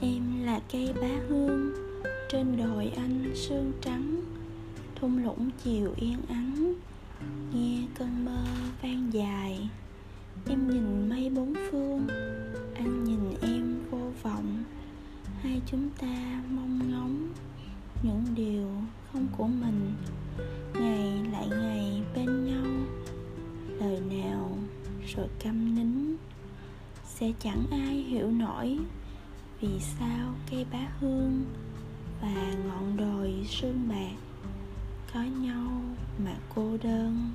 Em là cây bá hương, Trên đồi anh sương trắng. Thung lũng chiều yên ắng, Nghe cơn mơ vang dài. Em nhìn mây bốn phương, Anh nhìn em vô vọng. Hai chúng ta mong ngóng Những điều không của mình. Ngày lại ngày bên nhau, Lời nào rồi câm nín? Sẽ chẳng ai hiểu nổi vì sao cây bá hương và ngọn đồi sương bạc có nhau mà cô đơn?